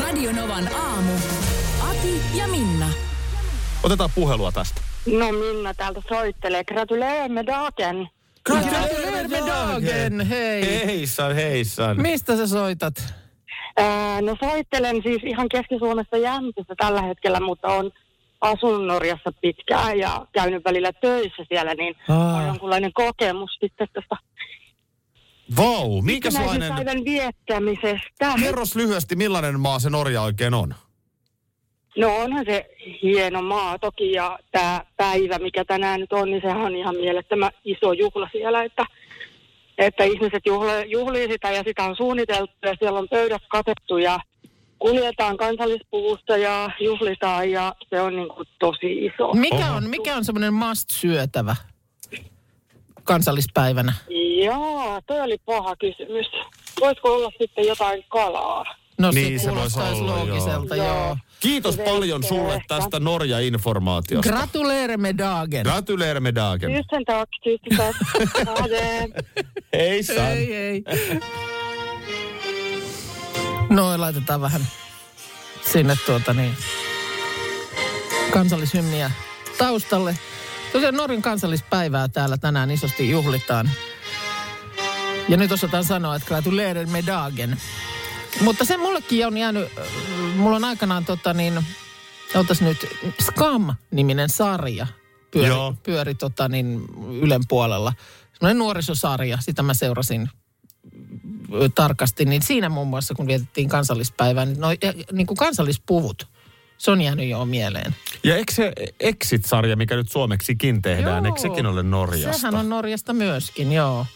Radio Novan aamu. Ati ja Minna. Otetaan puhelua tästä. No Minna täältä soittelee. Gratuleemme dagen. Gratulerer dagen, hei. Heissan, heissan. Mistä sä soitat? Ää, no soittelen siis ihan Keski-Suomessa Jäntissä tällä hetkellä, mutta on asunut Norjassa pitkään ja käynyt välillä töissä siellä, niin Aa. on jonkunlainen kokemus sitten tästä Vau, minkälainen... päivän viettämisestä. Kerros lyhyesti, millainen maa se Norja oikein on? No onhan se hieno maa toki ja tämä päivä, mikä tänään nyt on, niin sehän on ihan mielettömän iso juhla siellä, että, että ihmiset juhla, juhlii sitä ja sitä on suunniteltu ja siellä on pöydät katettu ja kuljetaan kansallispuvussa ja juhlitaan ja se on niin kuin tosi iso. Mikä on, mikä on semmoinen must-syötävä kansallispäivänä? Joo, toi oli paha kysymys. Voisiko olla sitten jotain kalaa? No Niin, se se voisi kuulostaisi olla, loogiselta, joo. joo. Kiitos Veikko paljon sulle ehkä. tästä Norja-informaatiosta. Gratulerer dagen. Gratulerer med dagen. Tusen tack, tusen tack. Ha det. Heissan. Ei, ei. Noin, laitetaan vähän sinne tuota niin kansallishymniä taustalle. Tosiaan Norjan kansallispäivää täällä tänään isosti juhlitaan. Ja nyt osataan sanoa, että gratulerer med dagen. Mutta se mullekin on jäänyt, äh, mulla on aikanaan tota niin, otas nyt Scam-niminen sarja pyöri, Joo. pyöri tota niin Ylen puolella. Semmoinen nuorisosarja, sitä mä seurasin tarkasti, niin siinä muun muassa, kun vietettiin kansallispäivää, niin, no, ja, niin kuin kansallispuvut, se on jäänyt jo mieleen. Ja eikö se Exit-sarja, mikä nyt suomeksikin tehdään, Joo. eikö sekin ole Norjasta? Sehän on Norjasta myöskin, joo.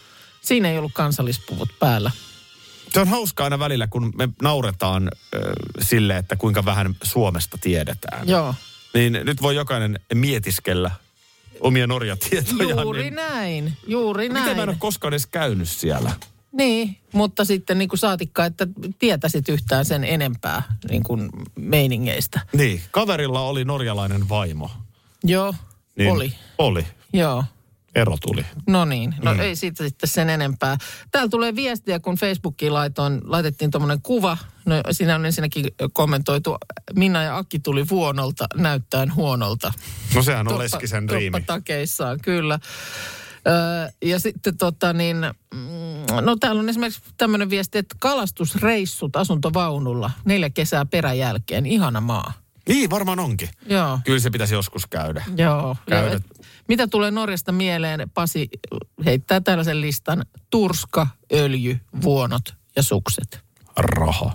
Siinä ei ollut kansallispuvut päällä. Se on hauskaa aina välillä, kun me nauretaan äh, sille, että kuinka vähän Suomesta tiedetään. Joo, Niin nyt voi jokainen mietiskellä omia Norja-tietoja. juuri niin, näin, juuri näin. Miten mä en ole koskaan edes käynyt siellä? Niin, mutta sitten niin kuin saatikka, että tietäisit yhtään sen enempää niin kuin meiningeistä. Niin, kaverilla oli norjalainen vaimo. Joo, Niin, oli. Oli. Joo. Ero tuli. No niin, no mm. ei siitä sitten sen enempää. Täällä tulee viestiä, kun Facebookiin laitoin, laitettiin tuommoinen kuva. No siinä on ensinnäkin kommentoitu, Minna ja Akki tuli vuonolta näyttäen huonolta. No sehän on Leskisen riimi. Toppatakeissaan, kyllä. Öö, ja sitten tota niin, mm, no täällä on esimerkiksi tämmöinen viesti, että kalastusreissut asuntovaunulla neljä kesää peräjälkeen, ihana maa. Niin, varmaan onkin. Joo. Kyllä se pitäisi joskus käydä. Joo. Käydä. Et, mitä tulee Norjasta mieleen? Pasi heittää tällaisen listan. Turska, öljy, vuonot ja sukset. Raha.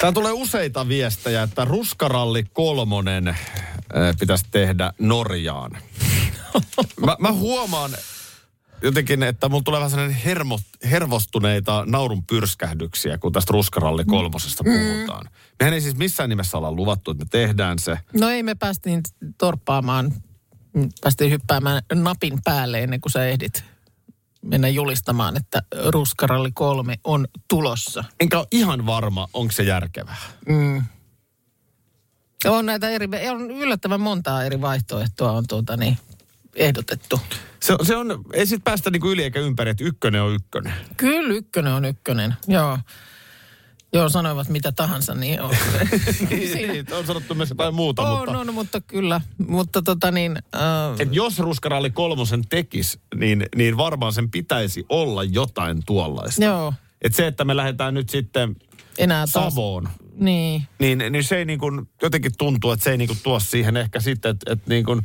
Tää tulee useita viestejä, että ruskaralli kolmonen äh, pitäisi tehdä Norjaan. mä, mä huomaan jotenkin, että mulla tulee vähän sellainen hermo, hervostuneita naurun pyrskähdyksiä, kun tästä ruskaralli kolmosesta puhutaan. Mehän ei siis missään nimessä olla luvattu, että me tehdään se. No ei me päästiin torppaamaan, mm, päästiin hyppäämään napin päälle ennen kuin sä ehdit mennä julistamaan, että Ruskaralli 3 on tulossa. Enkä ole ihan varma, onko se järkevää. On näitä eri, on yllättävän montaa eri vaihtoehtoa on tuota niin, ehdotettu. Se, se on, ei sit päästä niinku yli eikä ympäri, että ykkönen on ykkönen. Kyllä ykkönen on ykkönen, joo. Joo, sanoivat mitä tahansa, niin on. Niin, on sanottu myös jotain muuta, on, mutta... on, mutta kyllä. Mutta tota niin, äh, Et jos ruskaralli kolmosen tekis, niin, niin varmaan sen pitäisi olla jotain tuollaista. joo, Et se, että me lähdetään nyt sitten enää taas. Savoon, Niin, niin, niin se ei niin kuin, jotenkin tuntuu, että se ei niin kuin tuo siihen ehkä sitten, että, että niin kuin,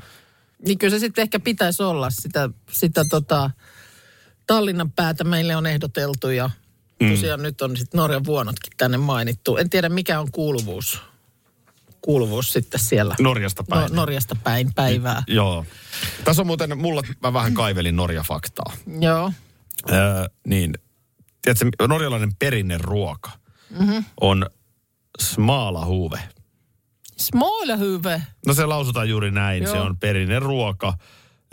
niin kyllä se sitten ehkä pitäisi olla sitä, sitä tota, Tallinnan päätä meille on ehdoteltu ja mm. tosiaan nyt on sitten Norjan vuonotkin tänne mainittu. En tiedä mikä on kuuluvuus, kuuluvuus sitten siellä Norjasta päin. No, Norjasta päin päivää. Joo. Tässä on muuten, mulla mä vähän kaivelin Norja-faktaa. Joo, Öö, niin, tiedätkö, norjalainen perinneruoka mm-hmm. on smaalahuve. Smoila hyvä. No se lausutaan juuri näin. Joo. Se on perinen ruoka.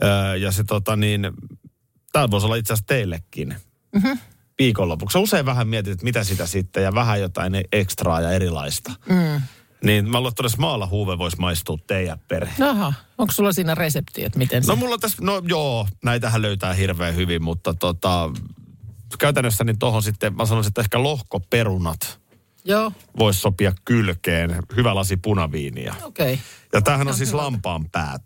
Öö, ja se tota niin, tämä voisi olla itse asiassa teillekin. Mm-hmm. Viikonlopuksi. Usein vähän mietit, että mitä sitä sitten ja vähän jotain ekstraa ja erilaista. Mm. Niin mä luulen, että smaalahuve voisi maistua teidän perhe. Aha, onko sulla siinä resepti, että miten se... No mulla tässä, no joo, näitähän löytää hirveän hyvin, mutta tota, käytännössä niin tohon sitten, mä sanoisin, että ehkä lohkoperunat Joo, voisi sopia kylkeen. Hyvä lasi punaviiniä. okei. Okay. Ja tämähän on siis lampaan pää,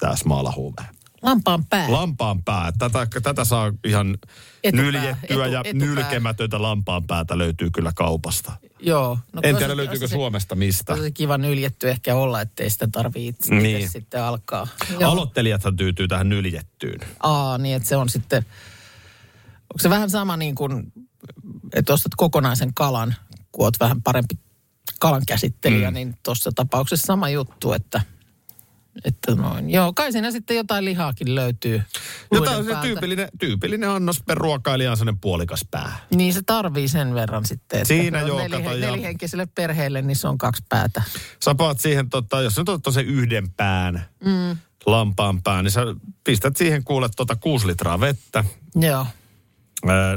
tämä smaalahuve. Lampaan pää. Lampaan pää. Tätä, tätä saa ihan Etupää, nyljettyä etu- ja etupää. nylkemätöntä lampaan päätä löytyy kyllä kaupasta. Joo. No, en tiedä löytyykö tosi- Suomesta mistä. Tosi kiva nyljetty ehkä olla, ettei sitä tarvitse Niin. niin. sitten alkaa. Joo. Aloittelijathan tyytyy tähän nyljettyyn. Aa, niin että se on sitten, onko se vähän sama niin kuin, että ostat kokonaisen kalan, kun oot vähän parempi kalan käsittelijä, mm. niin tuossa tapauksessa sama juttu, että, että noin. Joo, kai siinä sitten jotain lihaakin löytyy. Jota luiden se päältä. tyypillinen, tyypillinen annos per ruokailija on sellainen puolikas pää. Niin se tarvii sen verran sitten. Että Siinä joo, kato, ja- Nelihenkiselle perheelle, niin se on kaksi päätä. Sä paat siihen, tota, jos nyt otat sen yhden pään, mm. lampaan pään, niin sä pistät siihen kuule tota kuusi litraa vettä. Joo,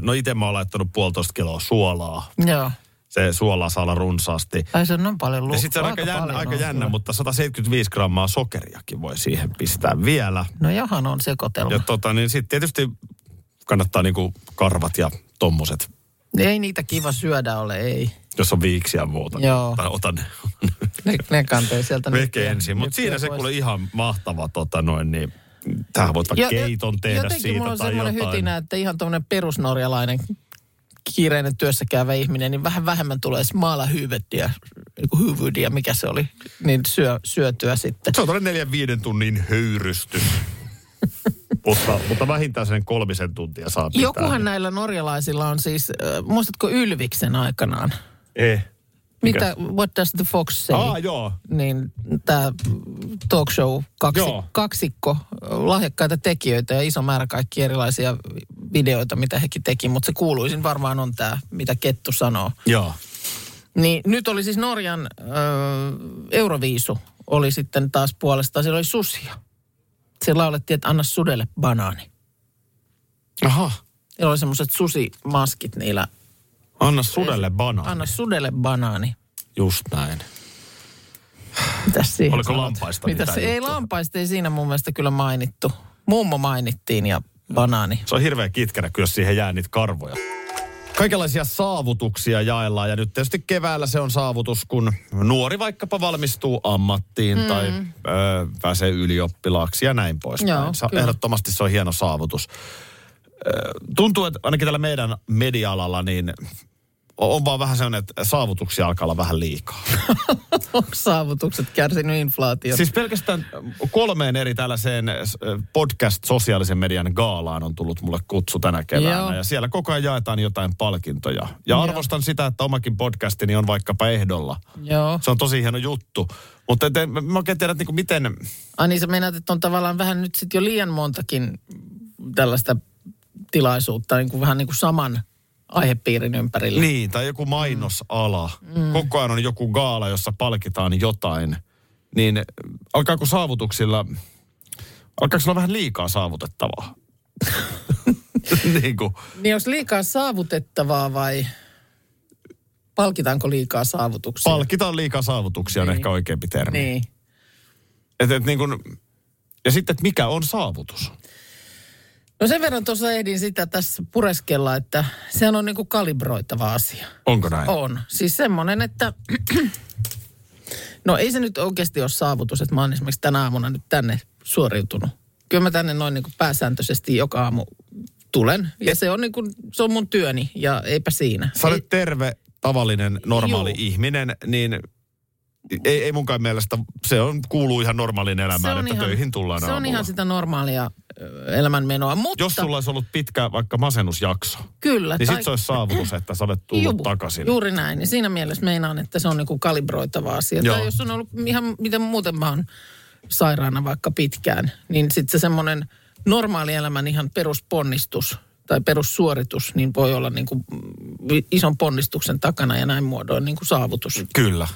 No itse mä oon laittanut puolitoista kiloa suolaa. joo. Se suolaa saa olla runsaasti. Ai se on noin paljon lu- Ja sitten se on aika jännä, paljon aika jännä mutta 175 grammaa sokeriakin voi siihen pistää vielä. No johan on sekoitelma. Ja tota, niin sitten tietysti kannattaa niinku karvat ja tommoset, Ei niitä kiva syödä ole, ei. jos on viiksiä muuta. Joo. Tai otan Ne, ne kantee sieltä. veke ensin. Mutta siinä se kuule ihan mahtava tota noin, niin tähän voit vaikka Ja- keiton tehdä jotenkin siitä mulla on tai semmoinen jotain. hytinä, että ihan tuommoinen perusnorjalainen kiireinen työssä käyvä ihminen, niin vähän vähemmän tulee smaala hyvettiä, niin hyvydiä, mikä se oli, niin syö, syötyä sitten. Se on tuollainen neljän viiden tunnin höyrystys. mutta, mutta vähintään sen kolmisen tuntia saa pitää. Jokuhan näillä norjalaisilla on siis, äh, muistatko Ylviksen aikanaan? Eh. Mikä? Mitä, what does the fox say? Aa, joo. niin tämä talk show kaksi, kaksikko, lahjakkaita tekijöitä ja iso määrä kaikki erilaisia videoita, mitä hekin teki, mutta se kuuluisin varmaan on tämä, mitä Kettu sanoo. Joo. Niin nyt oli siis Norjan ö, Euroviisu, oli sitten taas puolestaan, siellä oli susia. Siellä laulettiin, että anna sudelle banaani. Aha. Siellä oli semmoiset susimaskit niillä. Anna sudelle banaani. Anna sudelle banaani. Just näin. Mitäs siihen Oliko lampaista Mitäs, ei juttua? lampaista, ei siinä mun mielestä kyllä mainittu. Mummo mainittiin ja banaani. Se on hirveä kitkerä, jos siihen jää niitä karvoja. Kaikenlaisia saavutuksia jaellaan ja nyt tietysti keväällä se on saavutus, kun nuori vaikkapa valmistuu ammattiin mm. tai ö, pääsee ylioppilaaksi ja näin poispäin. Joo, Sa- ehdottomasti se on hieno saavutus. Ö, tuntuu, että ainakin tällä meidän media-alalla niin on on vaan vähän sellainen, että saavutuksia alkaa olla vähän liikaa. Onko saavutukset kärsinyt inflaatiota? Siis pelkästään kolmeen eri tällaiseen äh, podcast sosiaalisen median gaalaan on tullut mulle kutsu tänä keväänä. Joo. Ja siellä koko ajan jaetaan jotain palkintoja. Ja Joo. arvostan sitä, että omakin podcastini on vaikkapa ehdolla. Joo. Se on tosi hieno juttu. Mutta et, mä oikein tiedä, niinku miten... Ai niin sä meinaat, että on tavallaan vähän nyt sitten jo liian montakin tällaista tilaisuutta niin kuin vähän niin kuin saman aihepiirin ympärillä. Niin, tai joku mainosala. Mm. Koko ajan on joku gaala, jossa palkitaan jotain. Niin alkaako saavutuksilla... Alkaako olla vähän liikaa saavutettavaa? niin kuin, Niin onko liikaa saavutettavaa vai palkitaanko liikaa saavutuksia? palkitaan liikaa saavutuksia on Niin. ehkä oikeampi termi. Niin. Et, et niin kun, ja sitten, että mikä on saavutus? No sen verran tuossa ehdin sitä tässä pureskella, että sehän on niin kuin kalibroitava asia. Onko näin? On. Siis semmoinen, että... No ei se nyt oikeasti ole saavutus, että mä oon esimerkiksi tänä aamuna nyt tänne suoriutunut. Kyllä mä tänne noin niin kuin pääsääntöisesti joka aamu tulen. Ja se on, niin kuin, se on mun työni ja eipä siinä. Sä olet terve, tavallinen, normaali Juu. ihminen, niin ei, ei munkaan mielestä, se on, kuuluu ihan normaaliin elämään, että ihan, töihin tullaan Se on aamulla. ihan sitä normaalia elämänmenoa, mutta Jos sulla olisi ollut pitkä vaikka masennusjakso, kyllä. niin sit se olisi saavutus, että sä olet tullut Juu, takaisin. Juuri näin. Niin siinä mielessä meinaan, että se on niinku kalibroitava asia. Joo. Tai jos on ollut ihan, miten muuten mä oon sairaana vaikka pitkään, niin sitten se semmoinen normaali elämän ihan perusponnistus tai perussuoritus, niin voi olla niin kuin ison ponnistuksen takana ja näin muodoin niin kuin saavutus. Kyllä.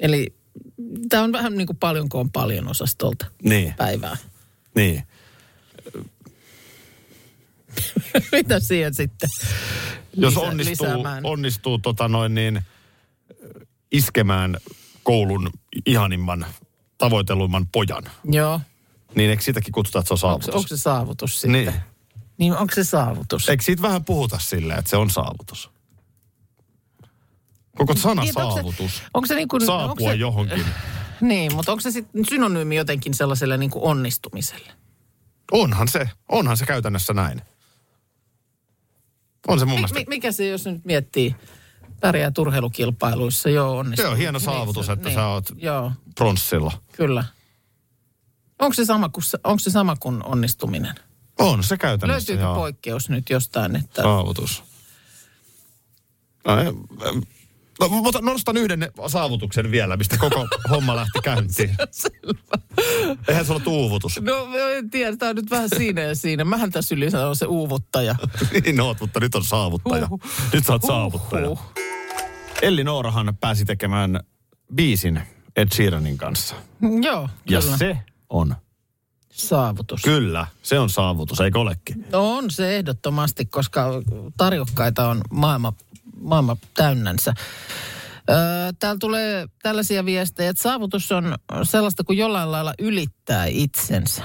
Eli tämä on vähän niin kuin paljonko on paljon osastolta Niin. päivää. Niin. Mitä siihen sitten Jos lisä- onnistuu, lisäämään? onnistuu tota noin niin, iskemään koulun ihanimman, tavoitellumman pojan, Joo. niin eikö sitäkin kutsuta, että se on Onko, saavutus? onko se saavutus sitten? Niin. Niin onko se saavutus? Eikö siitä vähän puhuta silleen, että se on saavutus? Koko sana Niin, että onko se- saavutus. Onko se niin kuin... Saapua onko se, johonkin. Niin, mutta onko se sitten synonyymi jotenkin sellaiselle niin kuin onnistumiselle? Onhan se, onhan se käytännössä näin. On se mun Mi- mielestä. mi- mikä se, jos nyt miettii, pärjää turheilukilpailuissa, joo onnistuu. Se on hieno saavutus, se- että sä oot Joo, pronssilla. kyllä. Onko se, sama kuin, onko se sama kuin onnistuminen? On se käytännössä. Löytyykö joo. poikkeus nyt jostain, että... Saavutus. No, mutta nostan yhden saavutuksen vielä, mistä koko homma lähti käyntiin. Eihän se ole uuvutus. No en tiedä, tämä on nyt vähän siinä ja siinä. Mähän tässä yleensä on se uuvuttaja. niin oot, mutta nyt on saavuttaja. Huhhuh. Nyt sä oot saavuttaja. Huhhuh. Elli Noorahan pääsi tekemään biisin Ed Sheeranin kanssa. Joo, Ja kyllä. se on, Saavutus. kyllä, se on saavutus, eikö olekin? No on se ehdottomasti, koska tarjokkaita on maailma, maailma täynnänsä. Öö, täällä tulee tällaisia viestejä, että saavutus on sellaista kuin jollain lailla ylittää itsensä.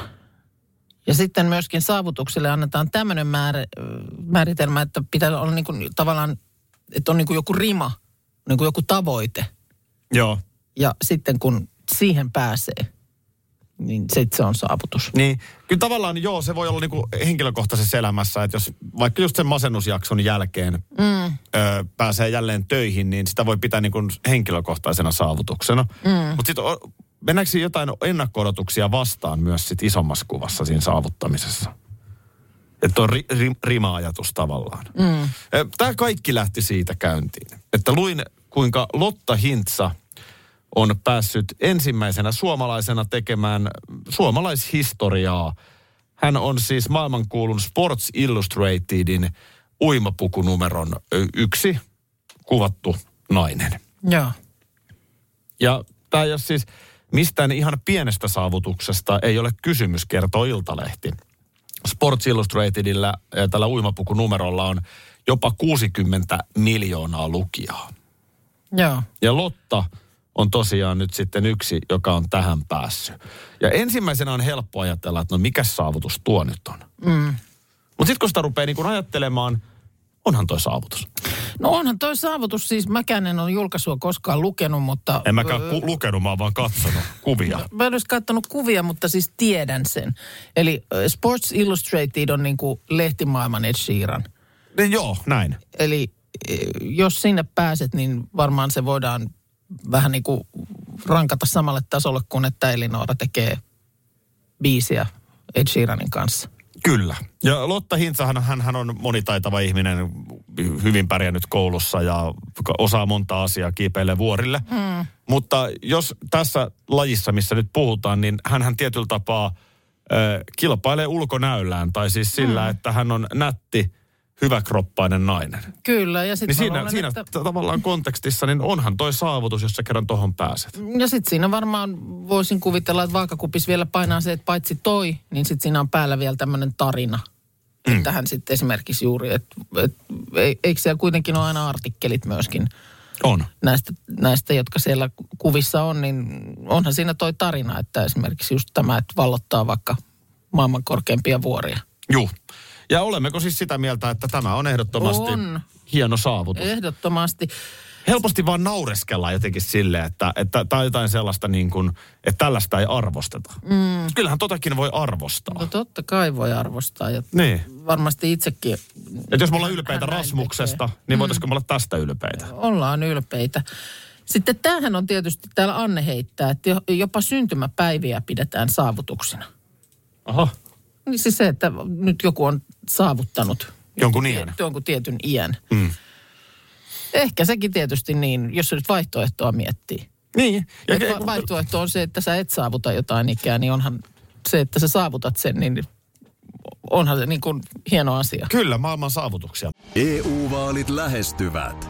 Ja sitten myöskin saavutukselle annetaan tämmöinen määr, määritelmä, että pitää olla niin kuin, tavallaan, että on niin kuin joku rima, niin kuin joku tavoite. Joo. Ja sitten kun siihen pääsee, niin sitten se on saavutus. Niin, kyllä tavallaan joo, se voi olla niinku henkilökohtaisessa elämässä, että jos vaikka just sen masennusjakson jälkeen mm. ö, pääsee jälleen töihin, niin sitä voi pitää niinku henkilökohtaisena saavutuksena. Mm. Mutta sitten mennäänkö jotain ennakko vastaan myös sit isommassa kuvassa siinä saavuttamisessa? Että on ri, ri, rima-ajatus tavallaan. Mm. Tämä kaikki lähti siitä käyntiin, että luin kuinka Lotta Hintsa on päässyt ensimmäisenä suomalaisena tekemään suomalaishistoriaa. Hän on siis maailmankuulun Sports Illustratedin uimapukunumeron yksi kuvattu nainen. Joo. Ja tämä ei ole siis mistään ihan pienestä saavutuksesta ei ole kysymys, kertoo Iltalehti. Sports Illustratedillä ja tällä uimapukunumerolla on jopa 60 miljoonaa lukijaa. Joo. Ja Lotta on tosiaan nyt sitten yksi, joka on tähän päässyt. Ja ensimmäisenä on helppo ajatella, että no mikä saavutus tuo nyt on. Mm. Mutta sitten kun sitä rupeaa niin kun ajattelemaan, onhan toi saavutus. No onhan toi saavutus, siis mäkään en ole julkaisua koskaan lukenut, mutta... En mäkään ku- lukenut, mä oon vaan katsonut kuvia. Mä en olisi katsonut kuvia, mutta siis tiedän sen. Eli ö, Sports Illustrated on niin kuin lehtimaailman Ed Sheeran. Niin joo, näin. Eli ö, jos sinne pääset, niin varmaan se voidaan vähän niin kuin rankata samalle tasolle kuin että Elinora tekee biisiä Ed Sheeranin kanssa. Kyllä. Ja Lotta Hintsahan hän, hän on monitaitava ihminen, hyvin pärjännyt koulussa ja osaa monta asiaa kiipeilee vuorille. Hmm. Mutta jos tässä lajissa, missä nyt puhutaan, niin hän tietyllä tapaa ö, kilpailee ulkonäöllään. Tai siis sillä, hmm. että hän on nätti, hyväkroppainen nainen. Kyllä, ja Niin sitten siinä, siinä että... tavallaan kontekstissa, niin onhan toi saavutus, jos sä kerran tohon pääset. Ja sitten siinä varmaan voisin kuvitella, että vaakakupissa vielä painaa se, että paitsi toi, niin sitten siinä on päällä vielä tämmöinen tarina. Mm. Että hän sitten esimerkiksi juuri, että et, eikö siellä kuitenkin ole aina artikkelit myöskin On. näistä, näistä, jotka siellä kuvissa on, niin onhan siinä toi tarina, että esimerkiksi just tämä, että vallottaa vaikka maailman korkeimpia vuoria. Juu. Ja olemmeko siis sitä mieltä, että tämä on ehdottomasti On. hieno saavutus? Ehdottomasti. helposti vaan naureskellaan jotenkin silleen, että, että tai jotain sellaista niin kuin, että tällaista ei arvosteta. Mm. Kyllähän totakin voi arvostaa. No totta kai voi arvostaa ja Niin. varmasti itsekin Että jos me ollaan ylpeitä Rasmuksesta, niin voitaisiko me olla tästä ylpeitä? ollaan ylpeitä. Sitten tämähän on tietysti, täällä Anne heittää, että jo- jopa syntymäpäiviä pidetään saavutuksina. Aha. Niin siis se, että nyt joku on saavuttanut Jonkun iän. jonkun tietyn iän. Mm. Ehkä sekin tietysti niin, jos se nyt vaihtoehtoa miettii. Niin. Ja, Ja va- vaihtoehto on se, että sä et saavuta jotain ikää, niin onhan se, että sä saavutat sen, niin onhan se niin kuin hieno asia. Kyllä, maailman saavutuksia. EU-vaalit lähestyvät.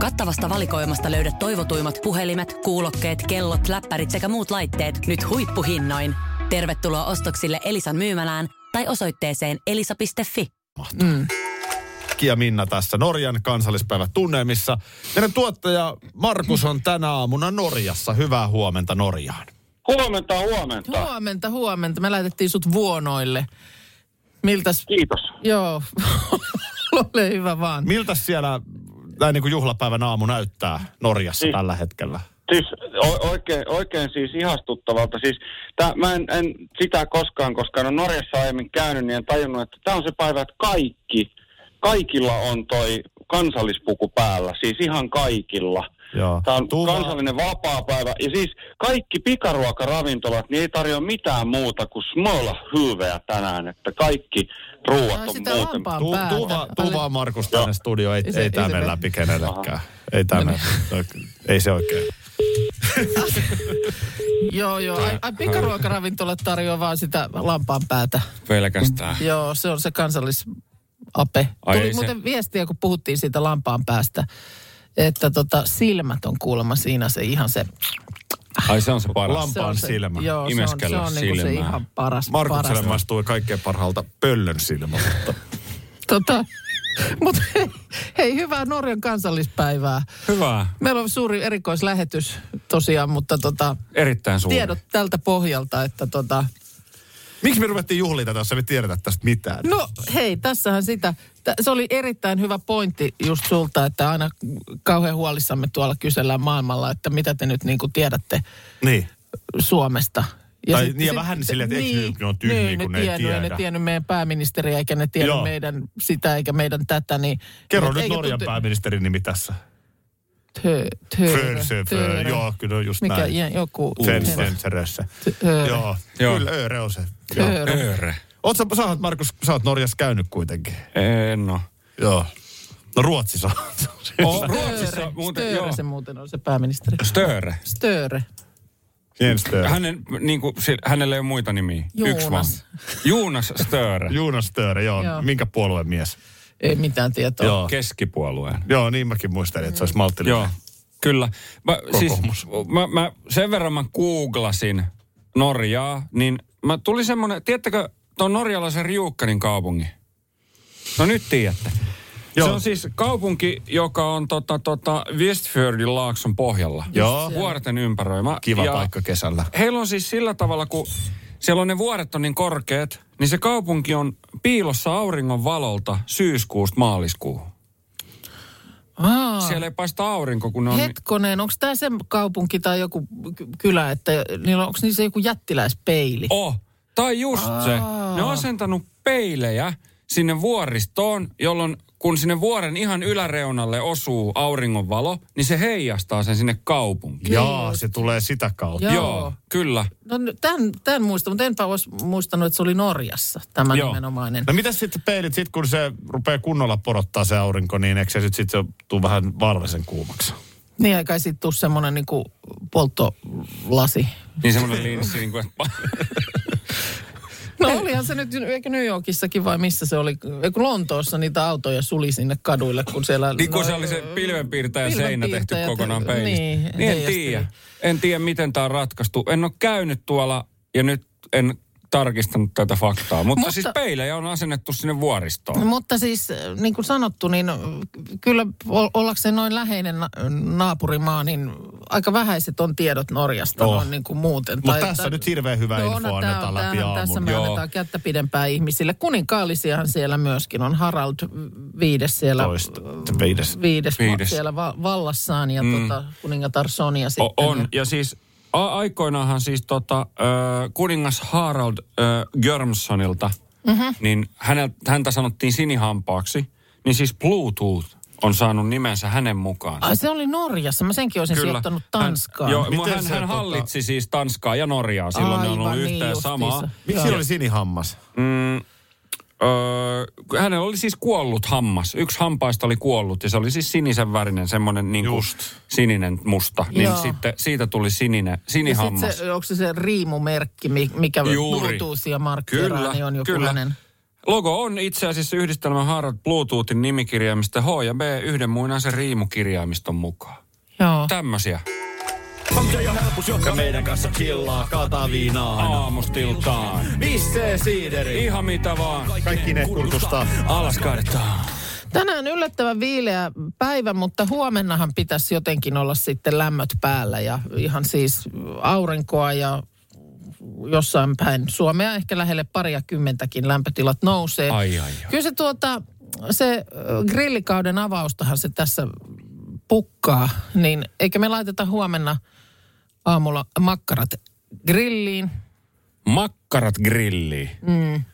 Kattavasta valikoimasta löydät toivotuimmat puhelimet, kuulokkeet, kellot, läppärit sekä muut laitteet nyt huippuhinnoin. Tervetuloa ostoksille Elisan myymälään tai osoitteeseen elisa.fi. Ki ja Minna tässä Norjan kansallispäivät tunnelmissa. Meidän tuottaja Markus on tänä aamuna Norjassa. Hyvää huomenta Norjaan. Huomenta, huomenta. Huomenta, huomenta. Me lähetettiin sut vuonoille. Miltäs? Kiitos. Joo, ole hyvä vaan. Miltä siellä näin niin kuin juhlapäivän aamu näyttää Norjassa Niin. tällä hetkellä? Siis o- oikein, oikein siis ihastuttavalta. Siis tää, mä en, en sitä koskaan, koska en ole Norjassa aiemmin käynyt, niin en tajunnut, että tämä on se päivä, että kaikki, kaikilla on toi kansallispuku päällä. Siis ihan kaikilla. Joo. Tämä on Tuva- kansallinen vapaa-päivä. Ja siis kaikki pikaruokaravintolat, niin ei tarjoa mitään muuta kuin smola hyveä tänään. Että kaikki ruuat Ai, on muuten. Tu, tuva, tuva Markus tänne Joo. studio. Ei, Ei se- ei ei tämä mene läpi kenellekään. Ei tämä mene. Ei se oikein. Joo, joo. Ai, ai pikaruokaravintolat tarjoaa vaan sitä lampaan päätä. Pelkästään. Joo, se on se kansallisape. Ai Tuli ei se- muuten viestiä, kun puhuttiin siitä lampaan päästä, että tota, silmät on kuulemma siinä se ihan se... Ai se on se paras. Lam- se on se, silmä. Joo, se on, se Imeskellä on niinku se ihan paras. Markukselle paras. maistui kaikkein parhaalta pöllön silmä, mutta Tota, mutta hei, hei, hyvää Norjan kansallispäivää. Hyvä. Meillä on suuri erikoislähetys tosiaan, mutta tota, Erittäin suuri. tiedot tältä pohjalta, että tota, miksi me ruvettiin juhliin tätä, jos ei me tiedetä tästä mitään? No hei, tässähän sitä. Se oli erittäin hyvä pointti just sulta, että aina kauhean huolissamme tuolla kysellään maailmalla, että mitä te nyt niin kuin tiedätte Niin. Suomesta. Tai niin, ja vähän silleen, että eikö ne ole tyhmiä, niin, kun ne ne ei tiennyt, Ei tiedä. ne tiennyt meidän pääministeriä, eikä ne tiennyt Joo. meidän sitä, eikä meidän tätä. Niin, Kerro et nyt Norjan tunte- pääministerin nimi tässä. Tö, tö, Försö, tö- joo, kyllä on just Mikä näin. jä- joku... Sen, sen, serössä. Tö- Joo, Joo. kyllä Öre on se. Joo. Töörö. Ööre. Oot sä, oot, Markus, sä oot Norjassa käynyt kuitenkin. En oo. Joo. No Ruotsissa. Oh, Ruotsissa Störe, muuten, Störe joo. se muuten on se pääministeri. Störe. Störe. Jens Störe. Hänen, niin kuin, hänellä ei ole muita nimiä. Yksi vaan. Jonas. Juunas Störe. Jonas Störe, joo. Joo. Minkä puolueen mies? Ei mitään tietoa. Joo. Keskipuolueen. Joo, niin mäkin muistelin, että se olisi maltillinen. Joo, kyllä. Mä, siis, mä, mä, sen verran mä googlasin Norjaa, niin mä tuli semmoinen, tiedättekö tuon norjalaisen Riukkanin kaupungin? No nyt tiedätte. Joo. Se on siis kaupunki, joka on tota, tota Westfjordin laakson pohjalla. Joo. Vuorten ympäröimä. Kiva ja paikka kesällä. Heillä on siis sillä tavalla, kun siellä on ne vuoret on niin korkeat, niin se kaupunki on piilossa auringon valolta syyskuusta maaliskuuhun. Aa. Siellä ei paista aurinko, kun ne on... Hetkonen, onko tämä se kaupunki tai joku ky- kylä, että niillä on, onko niissä joku jättiläispeili? Oh, tai just se. Ne on asentanut peilejä sinne vuoristoon, jolloin kun sinne vuoren ihan yläreunalle osuu auringonvalo, niin se heijastaa sen sinne kaupunkiin. Jaa, se tulee sitä kautta. Joo. Joo, kyllä. No tämän, tämän muistan, mutta enpä olisi muistanut, että se oli Norjassa, tämä Joo. nimenomainen. No mitäs sitten peilit, sit kun se rupeaa kunnolla porottaa se aurinko, niin eikö se sitten sit se tuu vähän valvesen kuumaksi? Niin ei kai sitten tule semmoinen niinku polttolasi. Niin semmoinen linssi, niin kuin, että No olihan se nyt, eikö New Yorkissakin vai missä se oli? Eikö Lontoossa niitä autoja suli sinne kaduille, kun siellä... Niin kun no, se oli se pilvenpiirtäjä seinä tehty kokonaan peilistä. Niin, niin en tiedä. En tiedä, miten tämä on ratkaistu. En ole käynyt tuolla ja nyt en tarkistanut tätä faktaa. Mutta, Mutta- siis peilejä on asennettu sinne vuoristoon. Mutta siis, äh, niin kuin sanottu, niin äh, kyllä ollakseen noin läheinen na- naapurimaa, niin aika vähäiset on tiedot Norjasta Oh. noin niin kuin muuten. Mutta Tai- tässä tai- nyt hirveän hyvä No, info annetaan tää on- läpi tämähän Tässä aamun. me Joo. annetaan kättä pidempää ihmisille. Kuninkaallisiahan siellä myöskin on. Harald viides siellä. Toista. Viides. Viides, Viides. siellä va- vallassaan ja mm. tota, kuningatar Sonia sitten. O- on. Ja siis a- aikoinaanhan siis tota, ö, kuningas Harald ö, Görmssonilta, mm-hmm. niin hänel, häntä sanottiin sinihampaaksi. Niin siis Bluetooth on saanut nimensä hänen mukaan. Ai se oli Norjassa. Mä senkin olisin sijoittanut Tanskaan. Hän, joo, Miten hän, se, hän tota- hallitsi siis Tanskaa ja Norjaa. Silloin ne on Aivan ollut niin yhteen samaa. Miksi Joo. oli sinihammas? Mm, öö, hänellä oli siis kuollut hammas. Yksi hampaista oli kuollut ja se oli siis sinisen värinen, semmoinen niin kuin sininen musta. Niin Joo. sitten siitä tuli sininen, ja sinihammas. sitten se, onko se se riimumerkki, mi- mikä Juuri. Bluetoothia markkeeraa, Kyllä, niin on kyllä. jokinlainen. Logo on itse asiassa yhdistelmä Harald Bluetoothin nimikirjaimista H ja B yhden muinaisen riimukirjaimiston mukaan. Joo. Tämmöisiä. Joka meidän kanssa chillaa, kaataa viinaa. Aamustiltaan. Missä siideri? Ihan mitä vaan. Kaikki ne kurkusta. Alas kaadetaan. Tänään yllättävän viileä päivä, mutta huomennahan pitäisi jotenkin olla sitten lämmöt päällä ja ihan siis aurinkoa ja jossain päin Suomea ehkä lähelle paria kymmentäkin lämpötilat nousee. Ai, ai, ai. Kyllä se tuota, se grillikauden avaustahan se tässä pukkaa, niin eikä me laiteta huomenna aamulla makkarat grilliin. Makkarat grilliin. Mm.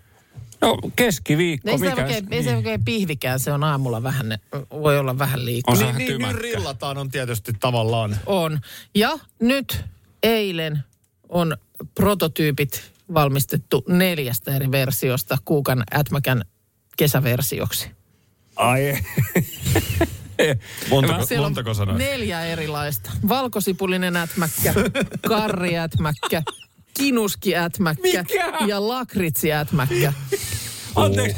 No keskiviikko, Ei se, mikä? oikein, ei se oikein pihvikään, se on aamulla vähän, ne- voi olla vähän liikaa. On se Niin, niin, niin tymäkkä. rillataan on tietysti tavallaan. On. Ja nyt eilen on prototyypit valmistettu neljästä eri versiosta Kuukan Ätmäkän kesäversioksi. Ai. Montako, Siellä on montako sanoa? neljä erilaista. Valkosipulinen ätmäkkä, karriätmäkkä, kinuskiätmäkkä Mikä? ja lakritsiätmäkkä. Anteeksi.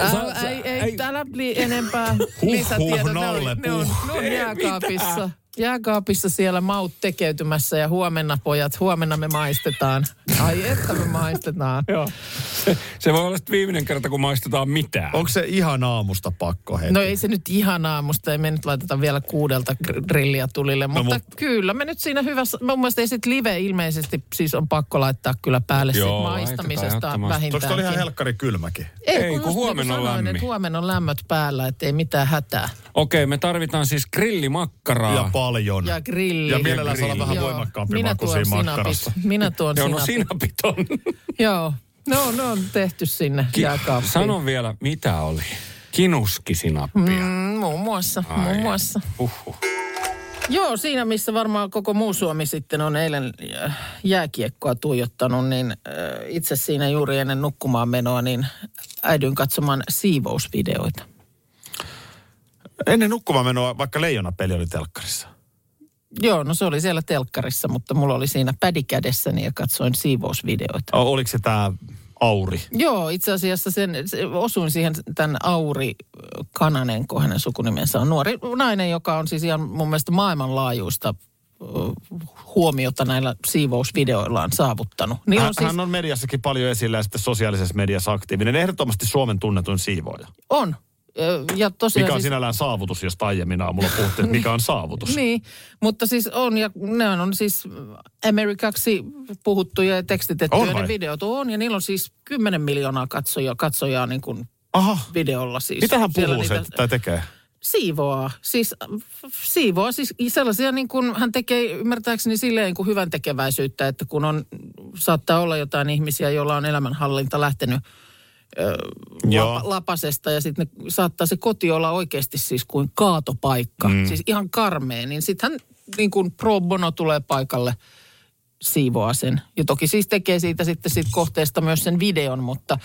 Älä, ei, ei, täällä li, enempää lisätiedot. Ne on, ne on, ne on jääkaapissa. Jääkaapissa siellä maut tekeytymässä ja huomenna pojat, huomenna me maistetaan. Ai että me maistetaan. Joo. Se, se voi olla viimeinen kerta, kun maistetaan mitään. Onko se ihan aamusta pakko heti? No ei se nyt ihan aamusta, ei me nyt laiteta vielä kuudelta gr- grilliä tulille, mutta mut- kyllä me nyt siinä hyvässä, mun mielestä ei sit live ilmeisesti siis on pakko laittaa kyllä päälle Joo, maistamisesta. Onko vähintäänkin. toi ihan helkkari kylmäkin? Ei, Ei, kun, kun just huomenna niin on sanoin, lämmin. että huomenna on lämmöt päällä, ettei mitään hätää. Okei, me tarvitaan siis grillimakkaraa. Ja paljon. Ja grilli. Ja mielellään saa olla vähän Joo. voimakkaampi Minä maku tuon siinä sinapit. makkarassa. Minä tuon Joo, no sinapit. sinapit on. Joo, no, ne on tehty sinne jääkaappiin. Sano vielä, mitä oli? Kinuskisinappia. Mm, muun muassa, Ai, muun muassa. Uhuh. Joo, siinä missä varmaan koko muu Suomi sitten on eilen jääkiekkoa tuijottanut, niin äh, itse siinä juuri ennen nukkumaan menoa, niin äidyn katsomaan siivousvideoita. Ennen nukkumaan menoa, vaikka Leijona-peli oli telkkarissa. Joo, no se oli siellä telkkarissa, mutta mulla oli siinä pädi kädessäni ja katsoin siivousvideoita. O- Oliko se tämä Auri? Joo, itse asiassa sen, se, osuin siihen tämän Auri Kananen, kun hänen sukunimensä on nuori nainen, joka on siis ihan mun mielestä maailmanlaajuista huomiota näillä siivousvideoillaan saavuttanut. Niin hän, on siis, hän on mediassakin paljon esillä ja sitten sosiaalisessa mediassa aktiivinen. Ehdottomasti Suomen tunnetuin siivooja. on. Ja tosiaan Mikä on siis, sinällään saavutus, jos aiemmin aamulla puhuttiin, mikä on saavutus. Niin, mutta siis on, ja ne on siis Amerikaksi puhuttuja ja tekstitettyjä On ne videot on, ja niillä on siis 10 miljoonaa katsojaa, katsojaa niin kuin Aha, videolla siis. mitä hän Siellä puhuu se, niitä- tai tekee? Siivoaa. Siis siivoaa. Siis sellaisia niin kuin hän tekee ymmärtääkseni silleen niin kuin hyvän tekeväisyyttä, että kun on, saattaa olla jotain ihmisiä, joilla on elämänhallinta lähtenyt Joo. lapa, lapasesta ja sitten saattaa se koti olla oikeasti siis kuin kaatopaikka. Mm. Siis ihan karmea. Niin sitten hän niin kuin pro bono tulee paikalle siivoaa sen. Ja toki siis tekee siitä sitten siitä kohteesta myös sen videon, mutta,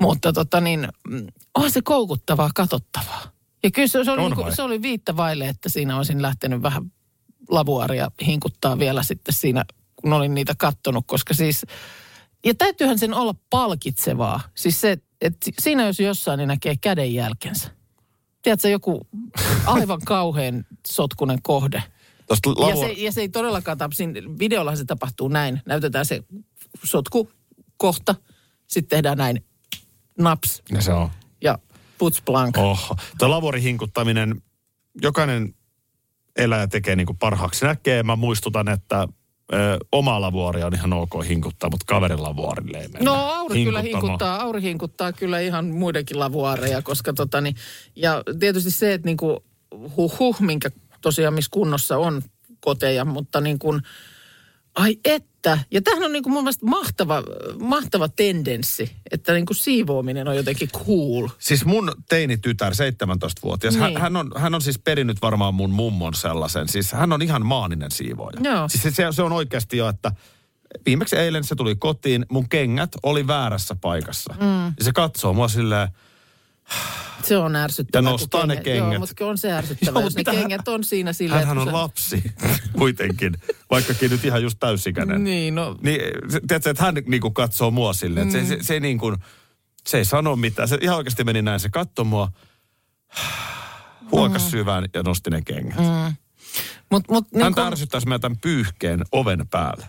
mutta tota niin, mm, onhan se koukuttavaa, katsottavaa. Ja kyllä se, se, oli, On niin kuin, se oli viittä vaille, että siinä olisin lähtenyt vähän lavuaria hinkuttaa vielä sitten siinä, kun olin niitä kattonut, koska siis, ja täytyyhän sen olla palkitsevaa. Siis se, että siinä jos jossain, niin näkee kädenjälkensä. Tiedätkö, joku aivan kauhean sotkunen kohde. Tuosta Ja lavu... se, ja se ei todellakaan, tap- siinä videollahan se tapahtuu näin. Näytetään se sotku kohta. Sitten tehdään näin naps Ja se on. ja puts blank. Oho. Tuo lavorihinkuttaminen, jokainen eläjä tekee niin kuin parhaaksi näkee. Mä muistutan, että ö, oma lavuori on ihan ok hinkuttaa, mutta kaverin lavuorille ei mennä. No Auri kyllä hinkuttaa, Auri hinkuttaa kyllä ihan muidenkin lavuaareja, koska tota niin, ja tietysti se, että niinku huh huh, minkä tosiaan missä kunnossa on koteja, mutta niin kuin, ai että, ja tämähän on niin kuin mun mielestä mahtava, mahtava tendenssi, että niin kuin siivoaminen on jotenkin cool. Siis mun teinitytär, 17-vuotias, hän, Niin. hän, on, hän on siis perinnyt varmaan mun mummon sellaisen. Siis hän on ihan maaninen siivooja. Joo. Siis se, se on oikeasti jo, että viimeksi eilen se tuli kotiin, mun kengät oli väärässä paikassa. Mm. Ja se katsoo mua silleen, Se on ärsyttävää. Ja nostaa ne Joo, kengät. mutta on se ärsyttävää, Joo, jos ne hän- kengät on siinä silleen. hänhän on lapsi kuitenkin, vaikkakin nyt ihan just täysikäinen. Niin, no Niin, tiedätkö, että hän niinku katsoo mua silleen, että se, se, se, niin kuin, se ei sano mitään. Se ihan oikeasti meni näin, se katsoi mua, huokas syvään ja nosti ne kengät. Mm. Mut, mut, niin Hän kun, ärsyttäisi meidän tämän pyyhkeen oven päälle.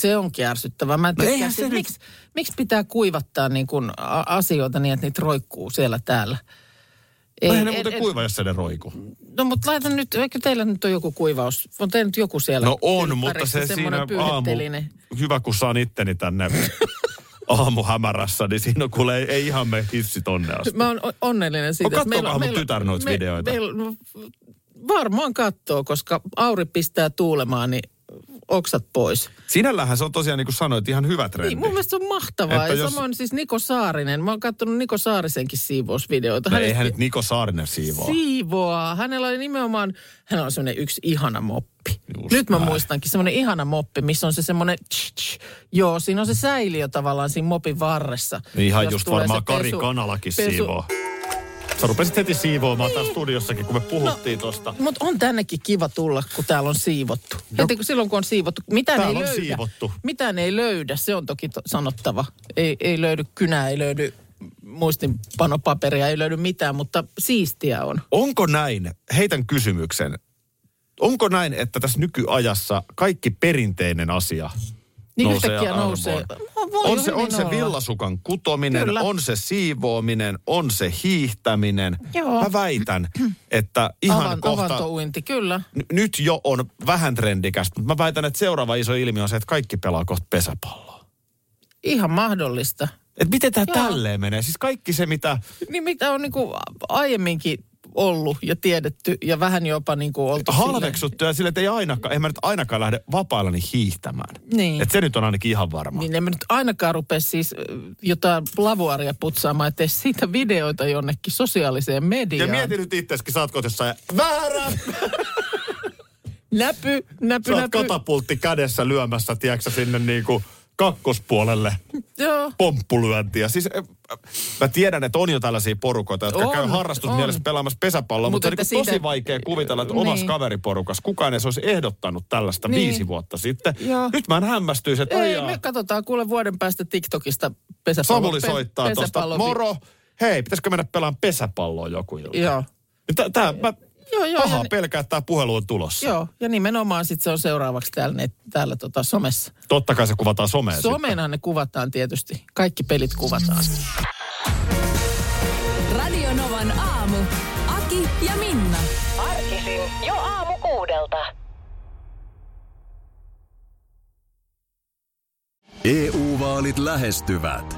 Se onkin ärsyttävää. Mä en No tykkää nyt- miksi, miksi pitää kuivattaa niin kun asioita niin, että niitä roikkuu siellä täällä. Ei, Eihän ne muuten kuiva, jos se ne roiku. No mutta laita nyt, eikö teillä nyt on joku kuivaus? On teillä nyt joku siellä? No on, mutta se siinä aamu, hyvä kun saan itteni tänne aamuhämärässä, niin siinä on kuule ei, ei ihan me hissi tonne asti. Mä oon onnellinen siitä. No että meillä kattookohan mun tytär noita videoita? Meillä, no, varmaan kattoo, koska Auri pistää tuulemaan, niin oksat pois. Sinällähän se on tosiaan niin kuin sanoit, ihan hyvä trendi. Niin, mun mielestä se on mahtavaa. Että Ja jos- samoin siis Niko Saarinen. Mä oon katsonut Niko Saarisenkin siivousvideoita. No Hänestä- eihän nyt Niko Saarinen siivoa. Siivoaa. Hänellä oli nimenomaan, hän on semmoinen yksi ihana moppi. Just Nyt mä näin. muistankin semmoinen ihana moppi, missä on se semmoinen, joo, siinä on se säiliö tavallaan siinä mopin varressa. Niin ihan Jos just varmaan Kari pesu- Kanalakin pesu- siivoo. Sä rupesit heti siivoamaan täällä studiossakin, kun me puhuttiin no, tosta. Mutta on tännekin kiva tulla, kun täällä on siivottu. Heti kun silloin, kun on siivottu. Mitään Täällä ei on löydä. siivottu. Mitään ei löydä, se on toki to- sanottava. Ei, ei löydy kynää, ei löydy muistinpanopaperia, ei löydy mitään, mutta siistiä on. Onko näin, heitän kysymyksen, onko näin, että tässä nykyajassa kaikki perinteinen asia Niin nousee yhtäkkiä arvoon? nousee. Voi On se, on se villasukan kutominen, Kyllä. on se siivoaminen, on se hiihtäminen. Joo. Mä väitän, että ihan Avan, kohta, Avantouinti, kyllä. n- nyt jo on vähän trendikästä, mutta mä väitän, että seuraava iso ilmiö on se, että kaikki pelaa kohta pesäpalloa. Ihan mahdollista. Et miten tämä tälleen menee? Siis kaikki se, mitä... Niin mitä on niinku aiemminkin ollut ja tiedetty ja vähän jopa niinku oltu halveksuttu ja sille, että ei ainakaan, en mä nyt ainakaan lähde vapaillani hiihtämään. Niin. Et se nyt on ainakin ihan varma. Niin emme nyt ainakaan rupea siis jotain lavuaria putsaamaan, ettei siitä videoita jonnekin sosiaaliseen Ja mediaan. mieti nyt sä oot jossain väärä! Näpy, näpy, Sä näpy. kädessä lyömässä, tiedätkö sinne niinku kakkospuolelle Joo. pomppulyöntiä. Siis äh, mä tiedän, että on jo tällaisia porukoita, jotka On, käy harrastusmielessä pelaamassa pesäpalloa, Mut mutta, mutta on niin siitä- tosi vaikea kuvitella, että omassa Niin. kaveriporukassa kukaan edes olisi ehdottanut tällaista Niin. viisi vuotta sitten. Joo. Nyt mä en hämmästyisi, että Ei, me katsotaan kuule vuoden päästä TikTokista pesäpallo. Samuli soittaa tuosta, pesäpallo- moro, hei, pitäisikö mennä pelaamaan pesäpalloa joku ilta? Joo. Tää, tää, mä Joo, joo. pahaa ja, pelkää, että tämä puhelu on tulossa. joo, ja nimenomaan sitten se on seuraavaksi täällä, net, täällä tota somessa. Totta kai se kuvataan someen sitten. Someenhan ne kuvataan tietysti. Kaikki pelit kuvataan. Radio Novan aamu. Aki ja Minna. Arkisin jo aamu kuudelta. EU-vaalit lähestyvät.